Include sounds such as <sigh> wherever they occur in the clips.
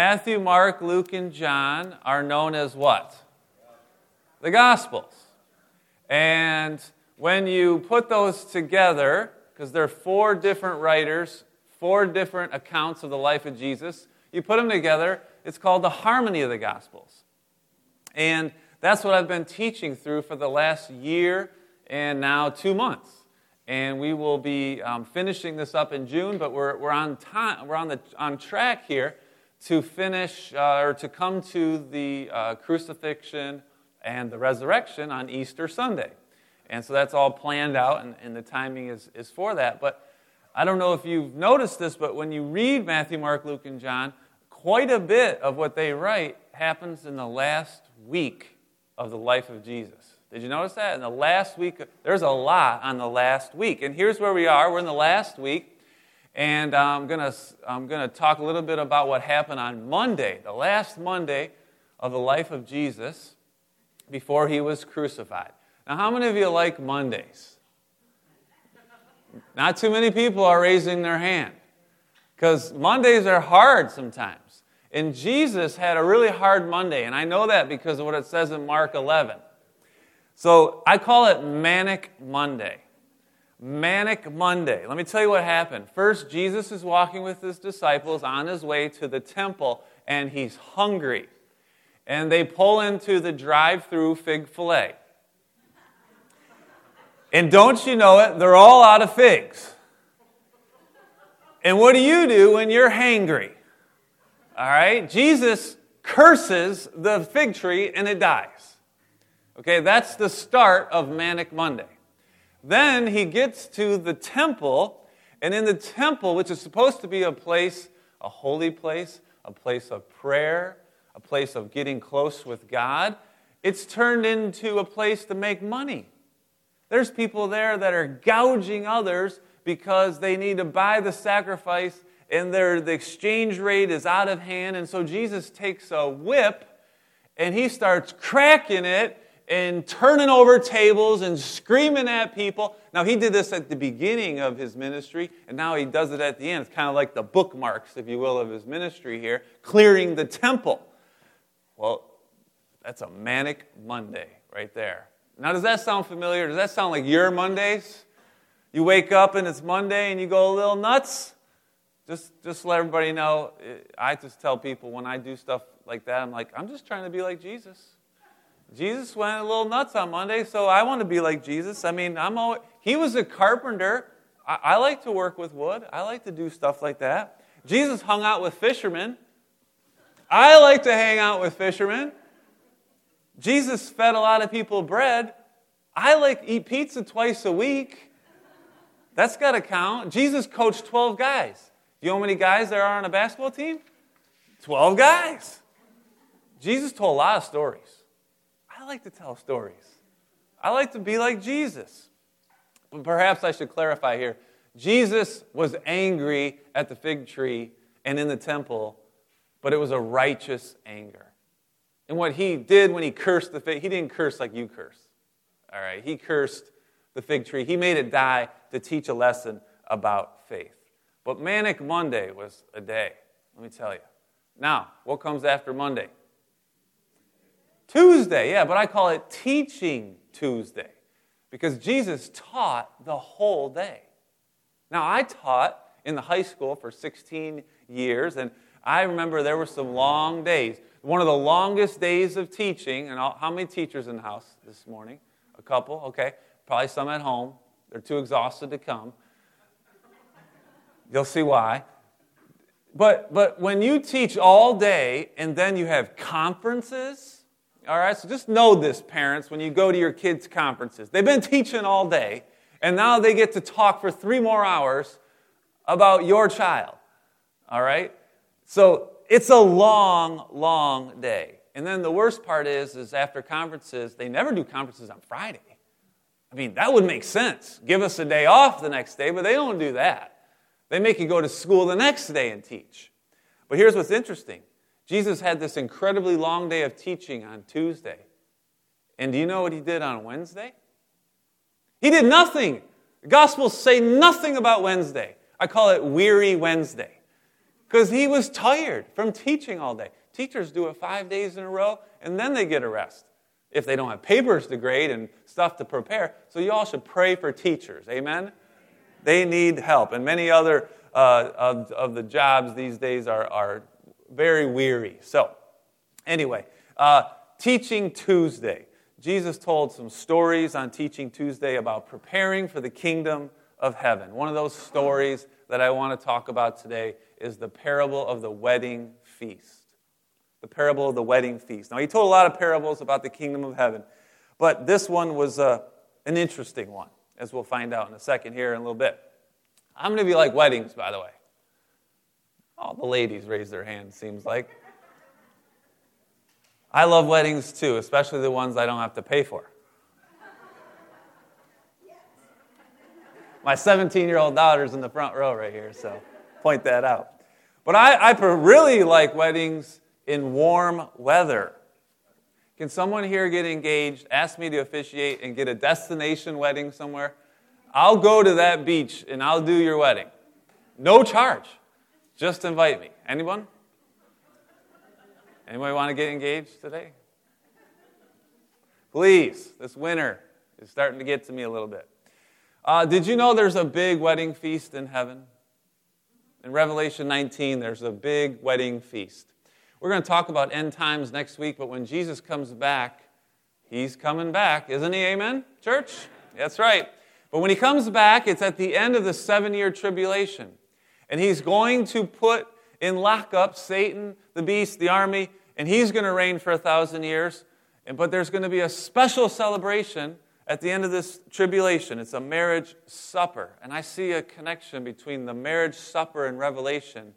Matthew, Mark, Luke, and John are known as what? The Gospels. And when you put those together, because there are four different writers, four different accounts of the life of Jesus, you put them together, it's called the harmony of the Gospels. And that's what I've been teaching through for the last year and now two months. And we will be um, finishing this up in June, but we're, we're, on, time, we're on, the, on track here to finish uh, or to come to the uh, crucifixion and the resurrection on Easter Sunday. And so that's all planned out, and, and the timing is, is for that. But I don't know if you've noticed this, but when you read Matthew, Mark, Luke, and John, quite a bit of what they write happens in the last week of the life of Jesus. Did you notice that? In the last week, there's a lot on the last week. And here's where we are. We're in the last week. And uh, I'm going to I'm to talk a little bit about what happened on Monday, the last Monday of the life of Jesus before he was crucified. Now, how many of you like Mondays? Not too many people are raising their hand because Mondays are hard sometimes. And Jesus had a really hard Monday, and I know that because of what it says in Mark 11. So I call it Manic Monday. Manic Monday. Let me tell you what happened. First, Jesus is walking with his disciples on his way to the temple, and he's hungry. And they pull into the drive through Fig-fil-A. And don't you know it, they're all out of figs. And what do you do when you're hangry? All right? Jesus curses the fig tree and it dies. Okay, that's the start of Manic Monday. Then he gets to the temple, and in the temple, which is supposed to be a place, a holy place, a place of prayer, a place of getting close with God, it's turned into a place to make money. There's people there that are gouging others because they need to buy the sacrifice and their, the exchange rate is out of hand. And so Jesus takes a whip and he starts cracking it and turning over tables and screaming at people. Now, he did this at the beginning of his ministry, and now he does it at the end. It's kind of like the bookmarks, if you will, of his ministry here, clearing the temple. Well, that's a manic Monday right there. Now, does that sound familiar? Does that sound like your Mondays? You wake up and it's Monday and you go a little nuts? Just, just let everybody know. I just tell people when I do stuff like that, I'm like, I'm just trying to be like Jesus. Jesus went a little nuts on Monday, so I want to be like Jesus. I mean, I'm always, he was a carpenter. I, I like to work with wood. I like to do stuff like that. Jesus hung out with fishermen. I like to hang out with fishermen. Jesus fed a lot of people bread. I like eat pizza twice a week. That's got to count. Jesus coached 12 guys. Do you know how many guys there are on a basketball team? 12 guys. Jesus told a lot of stories. I like to tell stories. I like to be like Jesus. But perhaps I should clarify here. Jesus was angry at the fig tree and in the temple, but it was a righteous anger. And what he did when he cursed the fig, he didn't curse like you curse. All right, he cursed the fig tree. He made it die to teach a lesson about faith. But Manic Monday was a day, let me tell you. Now, what comes after Monday? Tuesday, yeah, but I call it Teaching Tuesday because Jesus taught the whole day. Now, I taught in the high school for 16 years, and I remember there were some long days. One of the longest days of teaching, and how many teachers in the house this morning? A couple, okay. Probably some at home. They're too exhausted to come. You'll see why. But, but when you teach all day and then you have conferences, all right, so just know this, parents, when you go to your kids' conferences. They've been teaching all day, and now they get to talk for three more hours about your child. All right? So it's a long, long day. And then the worst part is, is after conferences, they never do conferences on Friday. I mean, that would make sense. Give us a day off the next day, but they don't do that. They make you go to school the next day and teach. But here's what's interesting Jesus had this incredibly long day of teaching on Tuesday. And do you know what he did on Wednesday? He did nothing. The Gospels say nothing about Wednesday. I call it Weary Wednesday. Because he was tired from teaching all day. Teachers do it five days in a row, and then they get a rest if they don't have papers to grade and stuff to prepare. So you all should pray for teachers. Amen? They need help. And many other uh, of, of the jobs these days are, are very weary. So, anyway, uh, Teaching Tuesday. Jesus told some stories on Teaching Tuesday about preparing for the kingdom of heaven. One of those stories that I want to talk about today is the parable of the wedding feast. The parable of the wedding feast. Now, he told a lot of parables about the kingdom of heaven, but this one was uh, an interesting one, as we'll find out in a second here in a little bit. I'm going to be like weddings, by the way. All the ladies raise their hands, seems like. I love weddings too, especially the ones I don't have to pay for. My 17 year old daughter's in the front row right here, so point that out. But I, I really like weddings in warm weather. Can someone here get engaged, ask me to officiate, and get a destination wedding somewhere? I'll go to that beach and I'll do your wedding. No charge. Just invite me. Anyone? Anybody want to get engaged today? Please, this winter is starting to get to me a little bit. Uh, did you know there's a big wedding feast in heaven? In Revelation 19, there's a big wedding feast. We're going to talk about end times next week, but when Jesus comes back, he's coming back, isn't he? Amen, church? That's right. But when he comes back, it's at the end of the seven year tribulation. And he's going to put in lockup Satan, the beast, the army, and he's going to reign for a thousand years. But there's going to be a special celebration at the end of this tribulation. It's a marriage supper. And I see a connection between the marriage supper in Revelation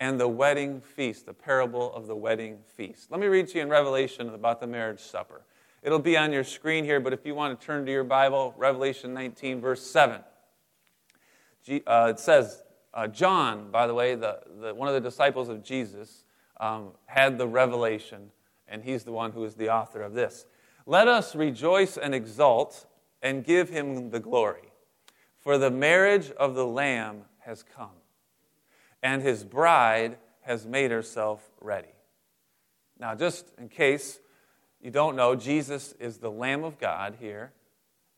and the wedding feast, the parable of the wedding feast. Let me read to you in Revelation about the marriage supper. It'll be on your screen here, but if you want to turn to your Bible, Revelation 19, verse 7. Uh, it says, uh, John, by the way, the, the, one of the disciples of Jesus, um, had the revelation, and he's the one who is the author of this. Let us rejoice and exult and give him the glory, for the marriage of the Lamb has come, and his bride has made herself ready. Now, just in case you don't know, Jesus is the Lamb of God here,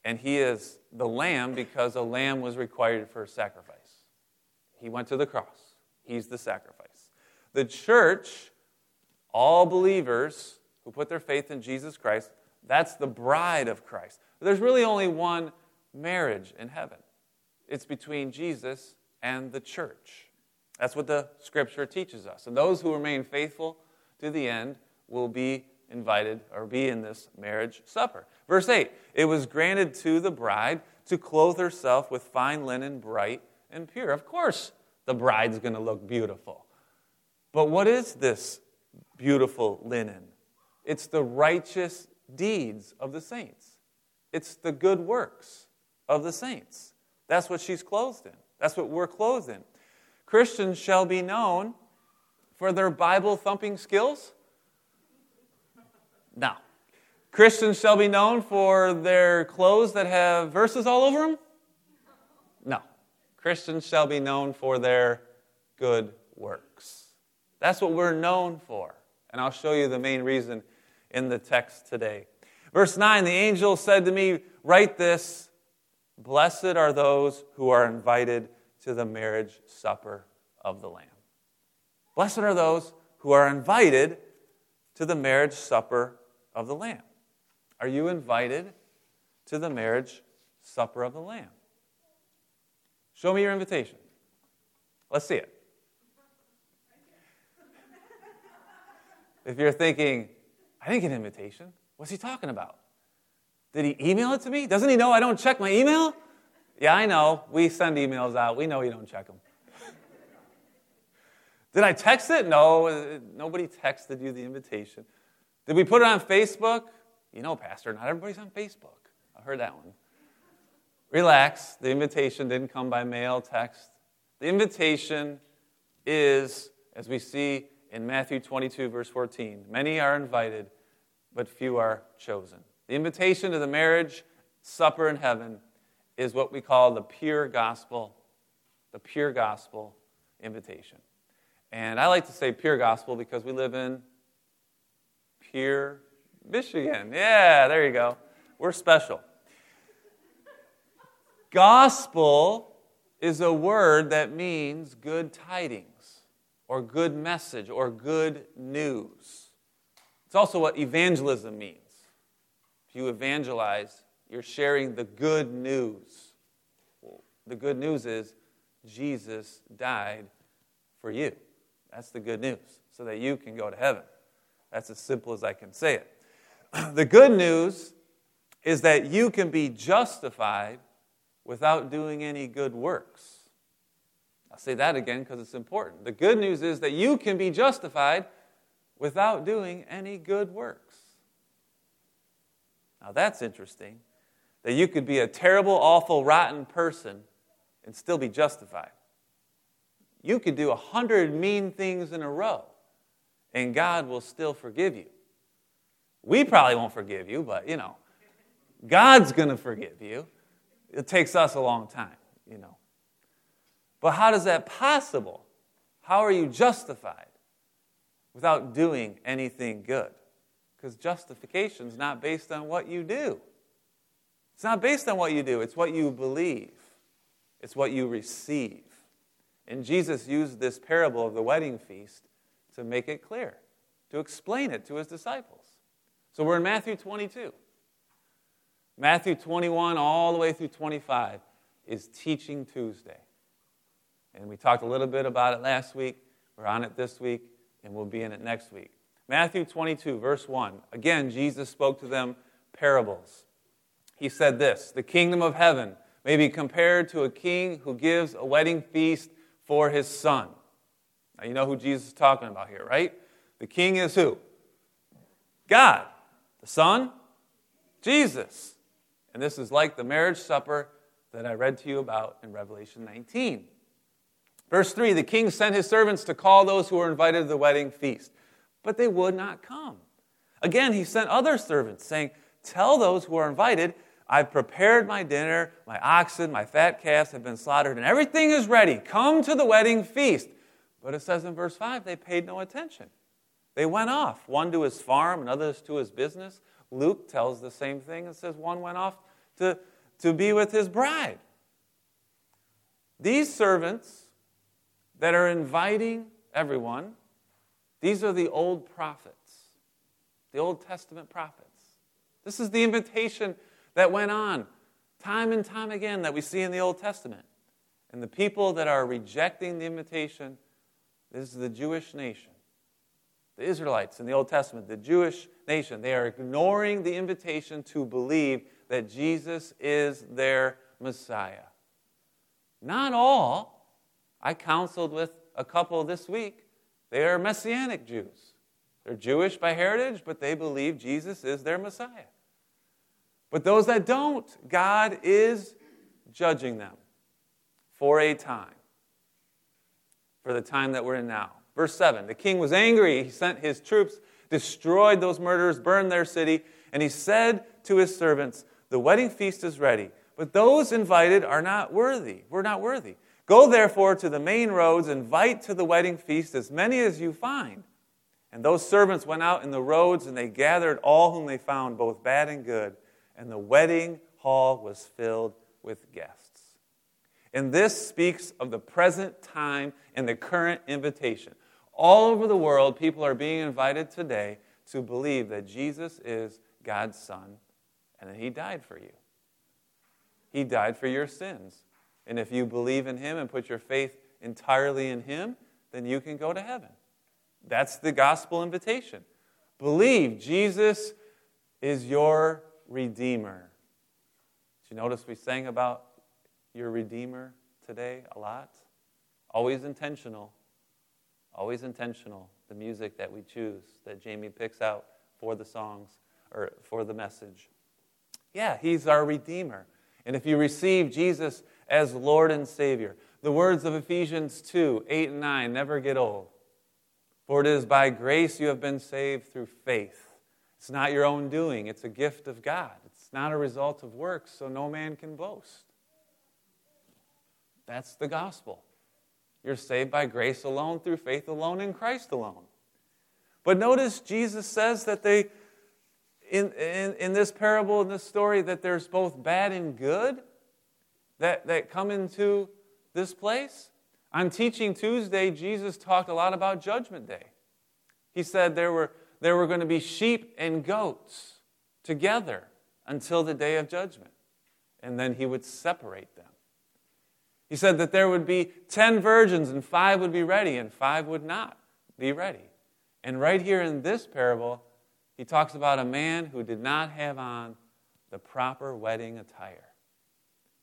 and he is the Lamb because a lamb was required for a sacrifice. He went to the cross, he's the sacrifice. The church, all believers who put their faith in Jesus Christ, that's the bride of Christ. There's really only one marriage in heaven it's between Jesus and the church. That's what the scripture teaches us. And those who remain faithful to the end will be invited or be in this marriage supper. Verse 8 It was granted to the bride to clothe herself with fine linen, bright and pure. Of course, the bride's going to look beautiful. But what is this beautiful linen? It's the righteous deeds of the saints, it's the good works of the saints. That's what she's clothed in. That's what we're clothed in. Christians shall be known for their Bible thumping skills? No. Christians shall be known for their clothes that have verses all over them? Christians shall be known for their good works. That's what we're known for. And I'll show you the main reason in the text today. Verse 9 The angel said to me, Write this Blessed are those who are invited to the marriage supper of the Lamb. Blessed are those who are invited to the marriage supper of the Lamb. Are you invited to the marriage supper of the Lamb? Show me your invitation. Let's see it. If you're thinking, I didn't get an invitation, what's he talking about? Did he email it to me? Doesn't he know I don't check my email? Yeah, I know. We send emails out. We know you don't check them. Did I text it? No, nobody texted you the invitation. Did we put it on Facebook? You know, Pastor, not everybody's on Facebook. I heard that one. Relax. The invitation didn't come by mail, text. The invitation is, as we see in Matthew 22, verse 14. Many are invited, but few are chosen. The invitation to the marriage supper in heaven is what we call the pure gospel, the pure gospel invitation. And I like to say pure gospel because we live in pure Michigan. Yeah, there you go. We're special. Gospel is a word that means good tidings or good message or good news. It's also what evangelism means. If you evangelize, you're sharing the good news. The good news is Jesus died for you. That's the good news, so that you can go to heaven. That's as simple as I can say it. <clears throat> The good news is that you can be justified without doing any good works. I'll say that again because it's important. The good news is that you can be justified without doing any good works. Now that's interesting. That you could be a terrible, awful, rotten person and still be justified. You could do a hundred mean things in a row and God will still forgive you. We probably won't forgive you, but you know, God's going to forgive you. It takes us a long time, you know. But how is that possible? How are you justified without doing anything good? Because justification is not based on what you do. It's not based on what you do, it's what you believe, it's what you receive. And Jesus used this parable of the wedding feast to make it clear, to explain it to his disciples. So we're in Matthew 22. Matthew 21 all the way through 25 is Teaching Tuesday. And we talked a little bit about it last week. We're on it this week, and we'll be in it next week. Matthew 22, verse 1. Again, Jesus spoke to them parables. He said this The kingdom of heaven may be compared to a king who gives a wedding feast for his son. Now, you know who Jesus is talking about here, right? The king is who? God. The son? Jesus. And this is like the marriage supper that I read to you about in Revelation 19. Verse 3 The king sent his servants to call those who were invited to the wedding feast, but they would not come. Again, he sent other servants, saying, Tell those who are invited, I've prepared my dinner, my oxen, my fat calves have been slaughtered, and everything is ready. Come to the wedding feast. But it says in verse 5 they paid no attention. They went off, one to his farm and others to his business. Luke tells the same thing and says one went off to, to be with his bride. These servants that are inviting everyone, these are the old prophets, the Old Testament prophets. This is the invitation that went on time and time again that we see in the Old Testament. And the people that are rejecting the invitation, this is the Jewish nation. The Israelites in the Old Testament, the Jewish nation, they are ignoring the invitation to believe that Jesus is their Messiah. Not all. I counseled with a couple this week. They are Messianic Jews. They're Jewish by heritage, but they believe Jesus is their Messiah. But those that don't, God is judging them for a time, for the time that we're in now. Verse 7 The king was angry. He sent his troops, destroyed those murderers, burned their city, and he said to his servants, The wedding feast is ready, but those invited are not worthy. We're not worthy. Go therefore to the main roads, invite to the wedding feast as many as you find. And those servants went out in the roads, and they gathered all whom they found, both bad and good. And the wedding hall was filled with guests. And this speaks of the present time and the current invitation. All over the world, people are being invited today to believe that Jesus is God's Son and that He died for you. He died for your sins. And if you believe in Him and put your faith entirely in Him, then you can go to heaven. That's the gospel invitation. Believe Jesus is your Redeemer. Did you notice we sang about your Redeemer today a lot? Always intentional. Always intentional. The music that we choose, that Jamie picks out for the songs or for the message. Yeah, He's our Redeemer. And if you receive Jesus as Lord and Savior, the words of Ephesians 2 8 and 9 never get old. For it is by grace you have been saved through faith. It's not your own doing, it's a gift of God. It's not a result of works, so no man can boast. That's the gospel. You're saved by grace alone, through faith alone, in Christ alone. But notice Jesus says that they, in, in, in this parable, in this story, that there's both bad and good that, that come into this place. On Teaching Tuesday, Jesus talked a lot about Judgment Day. He said there were, there were going to be sheep and goats together until the day of judgment, and then he would separate them. He said that there would be 10 virgins, and five would be ready, and five would not be ready. And right here in this parable, he talks about a man who did not have on the proper wedding attire.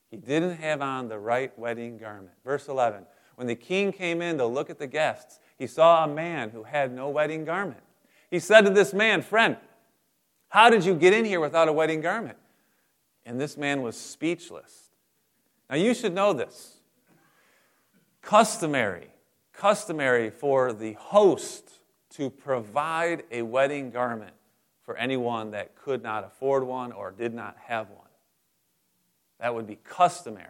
He didn't have on the right wedding garment. Verse 11 When the king came in to look at the guests, he saw a man who had no wedding garment. He said to this man, Friend, how did you get in here without a wedding garment? And this man was speechless. Now you should know this. Customary, customary for the host to provide a wedding garment for anyone that could not afford one or did not have one. That would be customary.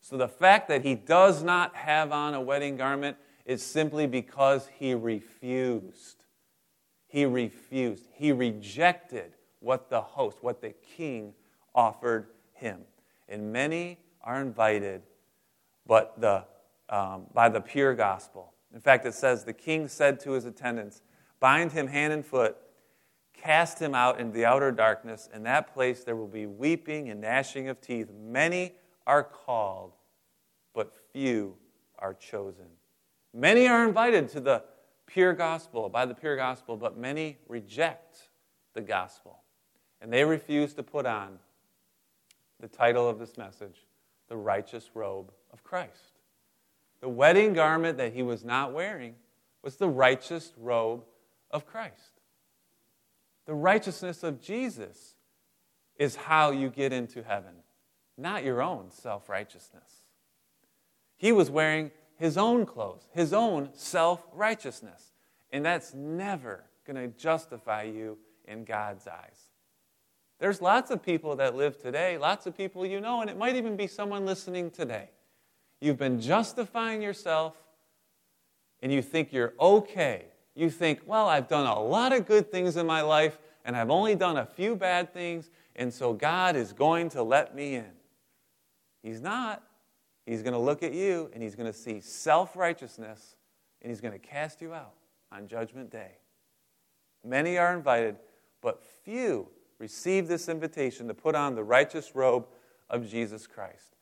So the fact that he does not have on a wedding garment is simply because he refused. He refused. He rejected what the host, what the king offered him. And many are invited, but the, um, by the pure gospel. In fact, it says, The king said to his attendants, Bind him hand and foot, cast him out into the outer darkness. In that place there will be weeping and gnashing of teeth. Many are called, but few are chosen. Many are invited to the pure gospel, by the pure gospel, but many reject the gospel. And they refuse to put on the title of this message, the righteous robe of Christ. The wedding garment that he was not wearing was the righteous robe of Christ. The righteousness of Jesus is how you get into heaven, not your own self righteousness. He was wearing his own clothes, his own self righteousness. And that's never going to justify you in God's eyes. There's lots of people that live today, lots of people you know, and it might even be someone listening today. You've been justifying yourself and you think you're okay. You think, well, I've done a lot of good things in my life and I've only done a few bad things, and so God is going to let me in. He's not. He's going to look at you and he's going to see self righteousness and he's going to cast you out on Judgment Day. Many are invited, but few receive this invitation to put on the righteous robe of Jesus Christ.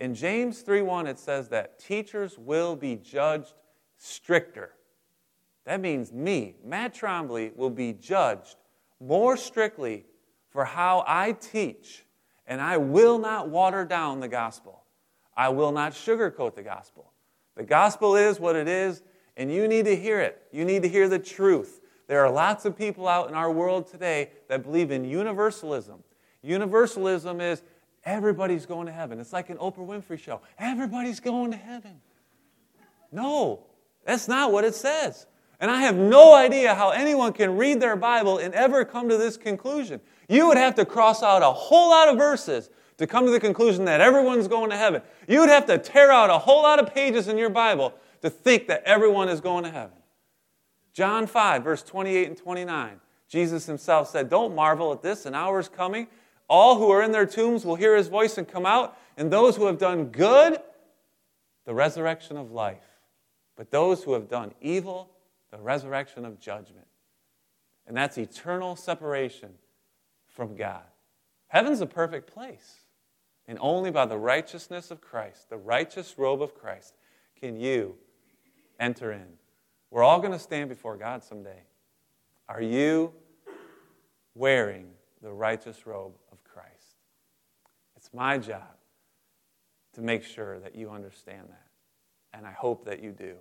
In James 3:1 it says that teachers will be judged stricter. That means me, Matt Trombley, will be judged more strictly for how I teach, and I will not water down the gospel. I will not sugarcoat the gospel. The gospel is what it is, and you need to hear it. You need to hear the truth. There are lots of people out in our world today that believe in universalism. Universalism is everybody's going to heaven. It's like an Oprah Winfrey show. Everybody's going to heaven. No, that's not what it says. And I have no idea how anyone can read their Bible and ever come to this conclusion. You would have to cross out a whole lot of verses to come to the conclusion that everyone's going to heaven. You would have to tear out a whole lot of pages in your Bible to think that everyone is going to heaven. John 5, verse 28 and 29. Jesus himself said, Don't marvel at this, an hour is coming. All who are in their tombs will hear his voice and come out, and those who have done good, the resurrection of life. But those who have done evil, the resurrection of judgment. And that's eternal separation from God. Heaven's a perfect place. And only by the righteousness of Christ, the righteous robe of Christ, can you enter in. We're all going to stand before God someday. Are you wearing the righteous robe? It's my job to make sure that you understand that. And I hope that you do.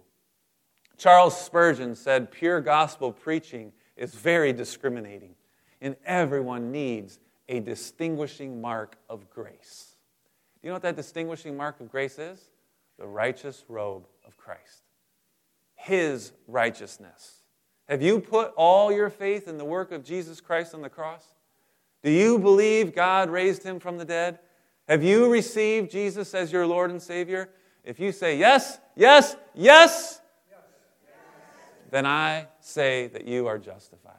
Charles Spurgeon said pure gospel preaching is very discriminating, and everyone needs a distinguishing mark of grace. Do you know what that distinguishing mark of grace is? The righteous robe of Christ. His righteousness. Have you put all your faith in the work of Jesus Christ on the cross? Do you believe God raised him from the dead? Have you received Jesus as your Lord and Savior? if you say yes, yes, yes, then I say that you are justified.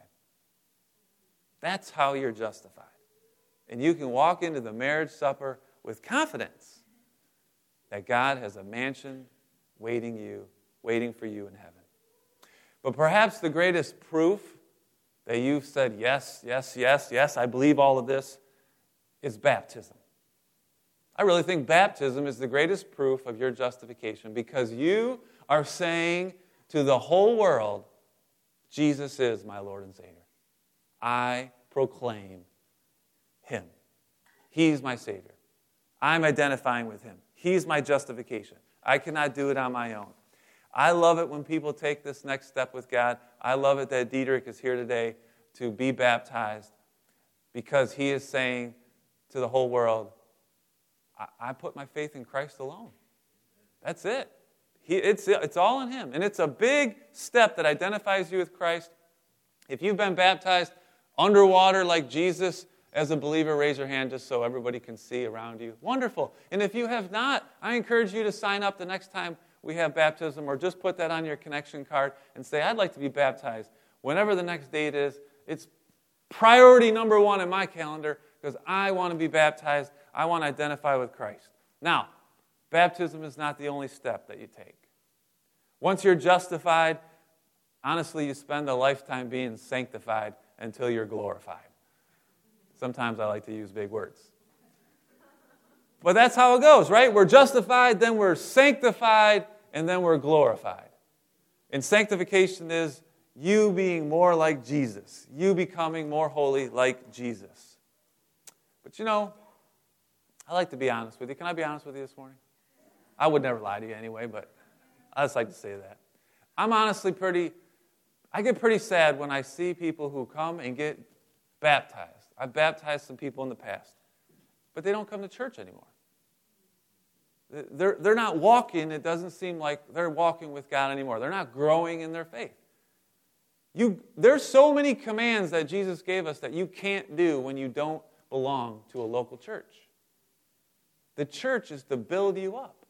That's how you're justified. And you can walk into the marriage supper with confidence that God has a mansion waiting you, waiting for you in heaven. But perhaps the greatest proof that you've said yes, yes, yes, yes, I believe all of this is baptism. I really think baptism is the greatest proof of your justification because you are saying to the whole world, Jesus is my Lord and Savior. I proclaim Him. He's my Savior. I'm identifying with Him. He's my justification. I cannot do it on my own. I love it when people take this next step with God. I love it that Diedrich is here today to be baptized because he is saying to the whole world, I, put my faith in Christ alone. That's it. He, it's, it's all in Him. And it's a big step that identifies you with Christ. If you've been baptized underwater like Jesus, as a believer, raise your hand just so everybody can see around you. Wonderful. And if you have not, I encourage you to sign up the next time we have baptism or just put that on your connection card and say, I'd like to be baptized. Whenever the next date is, it's priority number one in my calendar because I want to be baptized. I want to identify with Christ. Now, baptism is not the only step that you take. Once you're justified, honestly, you spend a lifetime being sanctified until you're glorified. Sometimes I like to use big words. But that's how it goes, right? We're justified, then we're sanctified, and then we're glorified. And sanctification is you being more like Jesus, you becoming more holy like Jesus. But you know, I like to be honest with you. Can I be honest with you this morning? I would never lie to you anyway, but I just like to say that. I'm honestly pretty, I get pretty sad when I see people who come and get baptized I've baptized some people in the past, but they don't come to church anymore. They're, they're not walking, it doesn't seem like they're walking with God anymore. They're not growing in their faith. You, there's so many commands that Jesus gave us that you can't do when you don't belong to a local church. The church is to build you up.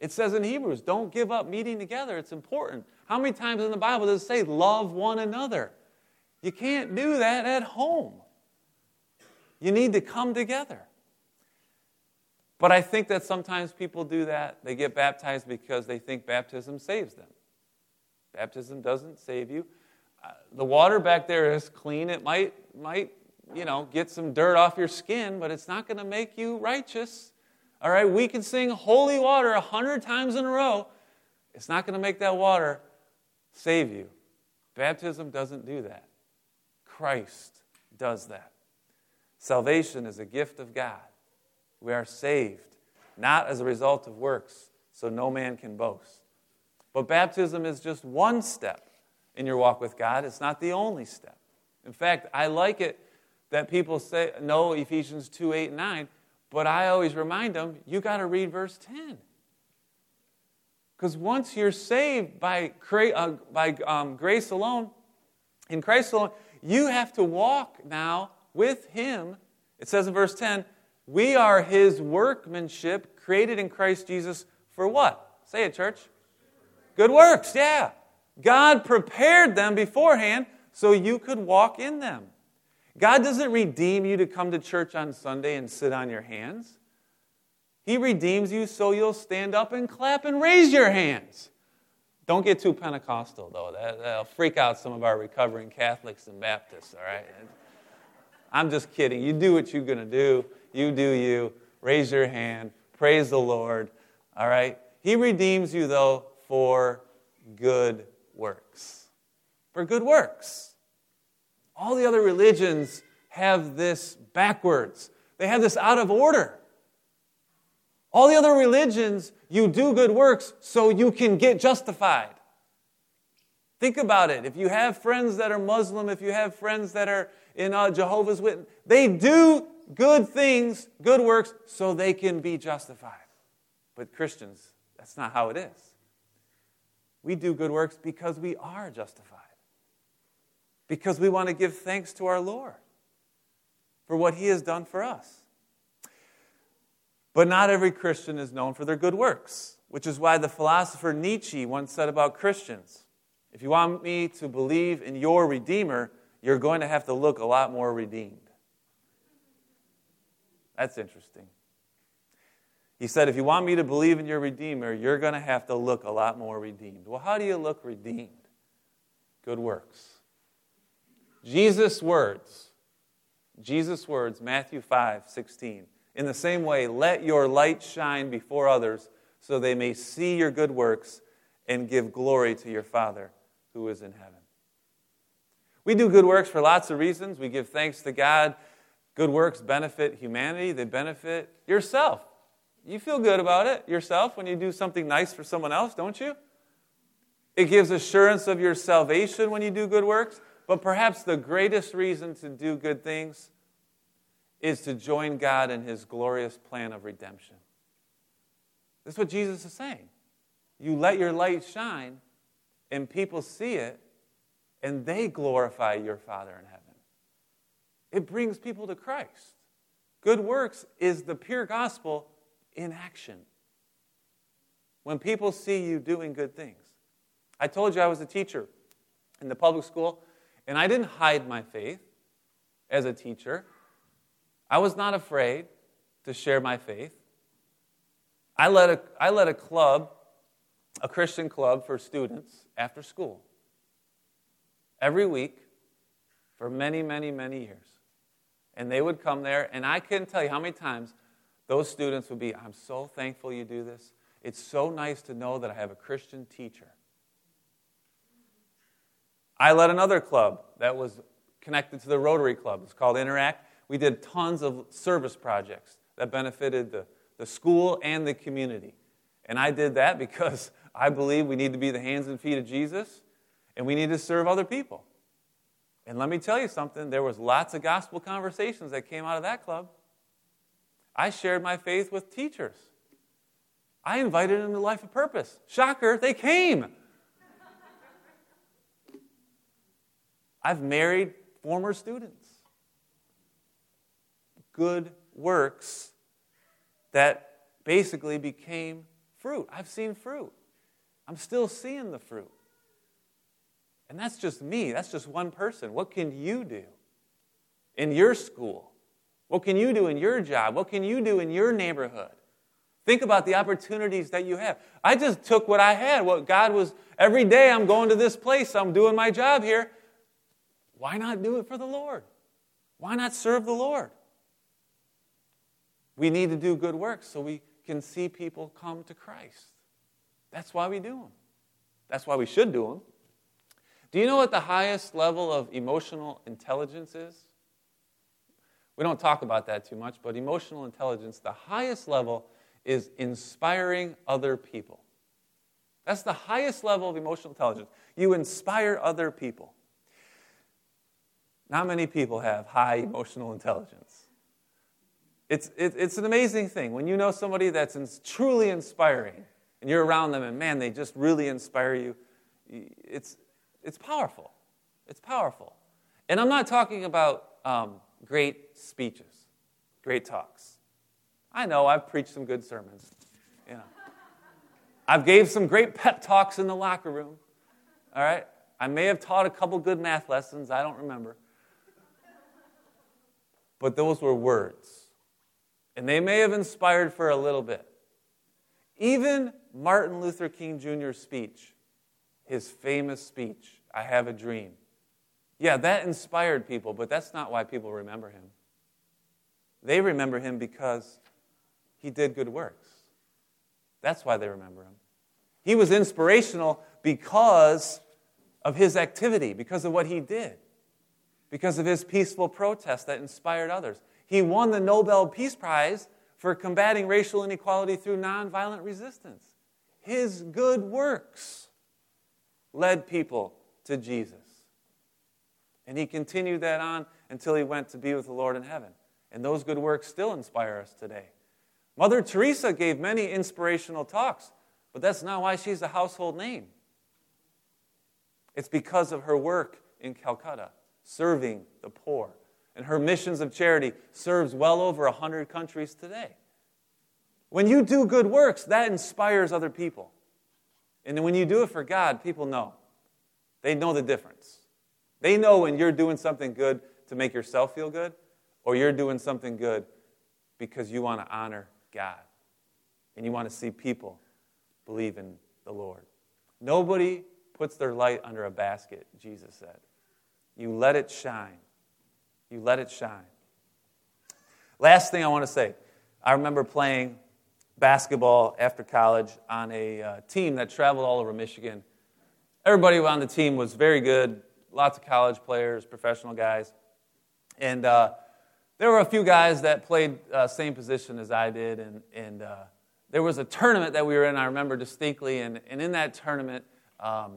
It says in Hebrews, don't give up meeting together. It's important. How many times in the Bible does it say, love one another? You can't do that at home. You need to come together. But I think that sometimes people do that. They get baptized because they think baptism saves them. Baptism doesn't save you. Uh, the water back there is clean. It might, might, you know, get some dirt off your skin, but it's not going to make you righteous. All right, we can sing holy water a hundred times in a row. It's not going to make that water save you. Baptism doesn't do that. Christ does that. Salvation is a gift of God. We are saved, not as a result of works, so no man can boast. But baptism is just one step in your walk with God. It's not the only step. In fact, I like it that people say know Ephesians 2 8 and 9, but I always remind them you got to read verse 10. Because once you're saved by, uh, by um, grace alone, in Christ alone, you have to walk now with him. It says in verse 10, we are his workmanship created in Christ Jesus for what? Say it, church. Good works, yeah. God prepared them beforehand so you could walk in them. God doesn't redeem you to come to church on Sunday and sit on your hands. He redeems you so you'll stand up and clap and raise your hands. Don't get too Pentecostal, though. That, will freak out some of our recovering Catholics and Baptists, all right? I'm just kidding. You do what you're going to do. You do you. Raise your hand. Praise the Lord. All right? He redeems you, though, for good works. For good works. All the other religions have this backwards, they have this out of order. All the other religions, you do good works so you can get justified. Think about it. If you have friends that are Muslim, if you have friends that are in uh, Jehovah's Witness. They do good things, good works, so they can be justified. But Christians, that's not how it is. We do good works because we are justified, because we want to give thanks to our Lord for what He has done for us. But not every Christian is known for their good works. Which is why the philosopher Nietzsche once said about Christians if you want me to believe in your Redeemer, you're going to have to look a lot more redeemed. That's interesting. He said, if you want me to believe in your Redeemer, you're going to have to look a lot more redeemed. Well, how do you look redeemed? Good works. Jesus' words, Jesus' words, Matthew 5 16. In the same way, let your light shine before others so they may see your good works and give glory to your Father who is in heaven. We do good works for lots of reasons. We give thanks to God. Good works benefit humanity, they benefit yourself. You feel good about it yourself when you do something nice for someone else, don't you? It gives assurance of your salvation when you do good works. But perhaps the greatest reason to do good things is to join God in his glorious plan of redemption. This is what Jesus is saying. You let your light shine, and people see it, and they glorify your Father in heaven. It brings people to Christ. Good works is the pure gospel in action. When people see you doing good things. I told you I was a teacher in the public school, and I didn't hide my faith as a teacher. I was not afraid to share my faith. I led a, I led a club, a Christian club for students after school, every week for many, many, many years. And they would come there, and I couldn't tell you how many times those students would be, I'm so thankful you do this. It's so nice to know that I have a Christian teacher. I led another club that was connected to the Rotary Club. It's called Interact we did tons of service projects that benefited the, the school and the community. And I did that <laughs> because I believe we need to be the hands and feet of Jesus and we need to serve other people. And let me tell you something, there was lots of gospel conversations that came out of that club. I shared my faith with teachers. I invited them to Life of Purpose. Shocker, they came. I've married former students good works that basically became fruit. I've seen fruit. I'm still seeing the fruit. And that's just me. That's just one person. What can you do in your school? What can you do in your job? What can you do in your neighborhood? Think about the opportunities that you have. I just took what I had, what God was, every day I'm going to this place, I'm doing my job here. Why not do it for the Lord? Why not serve the Lord? We need to do good works so we can see people come to Christ. That's why we do them. That's why we should do them. Do you know what the highest level of emotional intelligence is? We don't talk about that too much, but emotional intelligence, the highest level is inspiring other people. That's the highest level of emotional intelligence. You inspire other people. Not many people have high emotional intelligence. It's, it, it's an amazing thing when you know somebody that's in, truly inspiring and you're around them and man, they just really inspire you. It's, it's powerful. It's powerful. And I'm not talking about um, great speeches, great talks. I know I've preached some good sermons. You know. I've gave some great pep talks in the locker room. All right? I may have taught a couple good math lessons, I don't remember. But those were words. And they may have inspired for a little bit. Even Martin Luther King Jr.'s speech, his famous speech, I Have a Dream. Yeah, that inspired people, but that's not why people remember him. They remember him because he did good works. That's why they remember him. He was inspirational because of his activity, because of what he did, because of his peaceful protest that inspired others. He won the Nobel Peace Prize for combating racial inequality through nonviolent resistance. His good works led people to Jesus. And he continued that on until he went to be with the Lord in heaven. And those good works still inspire us today. Mother Teresa gave many inspirational talks, but that's not why she's a household name. It's because of her work in Calcutta, serving the poor and her missions of charity serves well over 100 countries today. When you do good works, that inspires other people. And when you do it for God, people know. They know the difference. They know when you're doing something good to make yourself feel good, or you're doing something good because you want to honor God and you want to see people believe in the Lord. Nobody puts their light under a basket, Jesus said. You let it shine. You let it shine. Last thing I want to say I remember playing basketball after college on a uh, team that traveled all over Michigan. Everybody on the team was very good, lots of college players, professional guys. And uh, there were a few guys that played uh, same position as I did, and, and uh, there was a tournament that we were in, I remember distinctly, and, and in that tournament, um,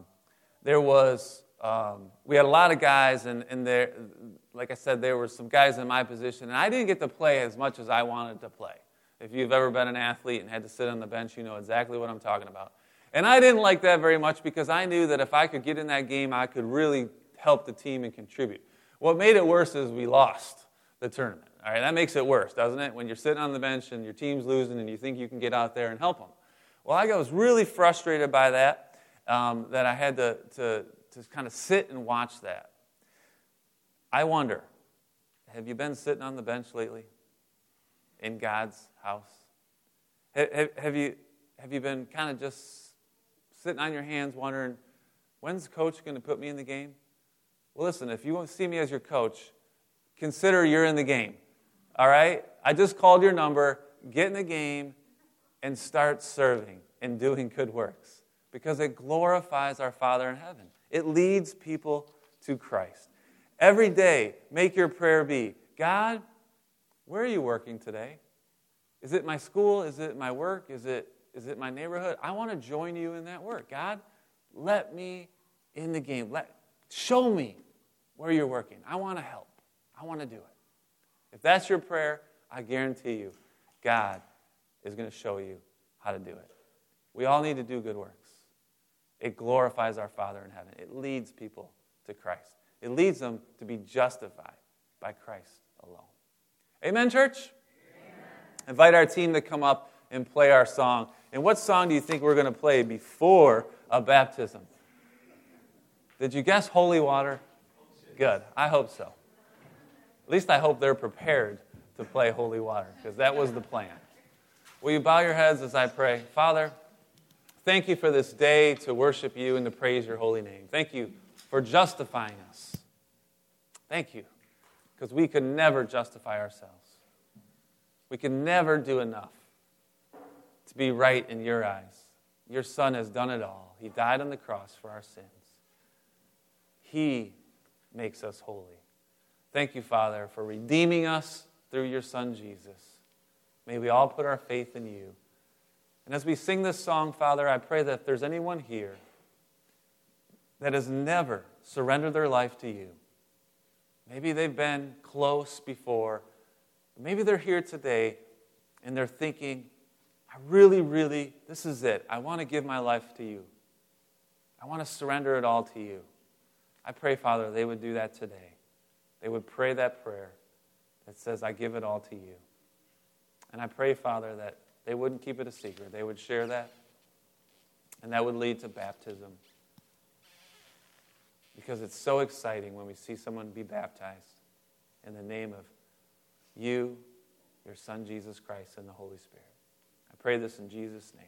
there was, um, we had a lot of guys, and, and there, like I said, there were some guys in my position, and I didn't get to play as much as I wanted to play. If you've ever been an athlete and had to sit on the bench, you know exactly what I'm talking about. And I didn't like that very much because I knew that if I could get in that game, I could really help the team and contribute. What made it worse is we lost the tournament. All right, that makes it worse, doesn't it? When you're sitting on the bench and your team's losing and you think you can get out there and help them. Well, I was really frustrated by that, um, that I had to, to, to kind of sit and watch that. I wonder, have you been sitting on the bench lately in God's house? Have, have, you, have you been kind of just sitting on your hands wondering, when's the coach going to put me in the game? Well, listen, if you want to see me as your coach, consider you're in the game. All right? I just called your number. Get in the game and start serving and doing good works because it glorifies our Father in heaven. It leads people to Christ. Every day, make your prayer be God, where are you working today? Is it my school? Is it my work? Is it, is it my neighborhood? I want to join you in that work. God, let me in the game. Let, show me where you're working. I want to help. I want to do it. If that's your prayer, I guarantee you, God is going to show you how to do it. We all need to do good works. It glorifies our Father in heaven, it leads people to Christ, it leads them to be justified by Christ alone. Amen, church? Amen. Invite our team to come up and play our song. And what song do you think we're going to play before a baptism? Did you guess holy water? Good. I hope so. At least I hope they're prepared to play holy water, because that was the plan. Will you bow your heads as I pray? Father, thank you for this day to worship you and to praise your holy name. Thank you for justifying us. Thank you, because we could never justify ourselves. We can never do enough to be right in your eyes. Your Son has done it all. He died on the cross for our sins. He makes us holy. Thank you, Father, for redeeming us through your Son, Jesus. May we all put our faith in you. And as we sing this song, Father, I pray that if there's anyone here that has never surrendered their life to you, maybe they've been close before, maybe they're here today and they're thinking, I really, really, this is it. I want to give my life to you. I want to surrender it all to you. I pray, Father, they would do that today they would pray that prayer that says, I give it all to you. And I pray, Father, that they wouldn't keep it a secret. They would share that, and that would lead to baptism. Because it's so exciting when we see someone be baptized in the name of you, your Son, Jesus Christ, and the Holy Spirit. I pray this in Jesus' name.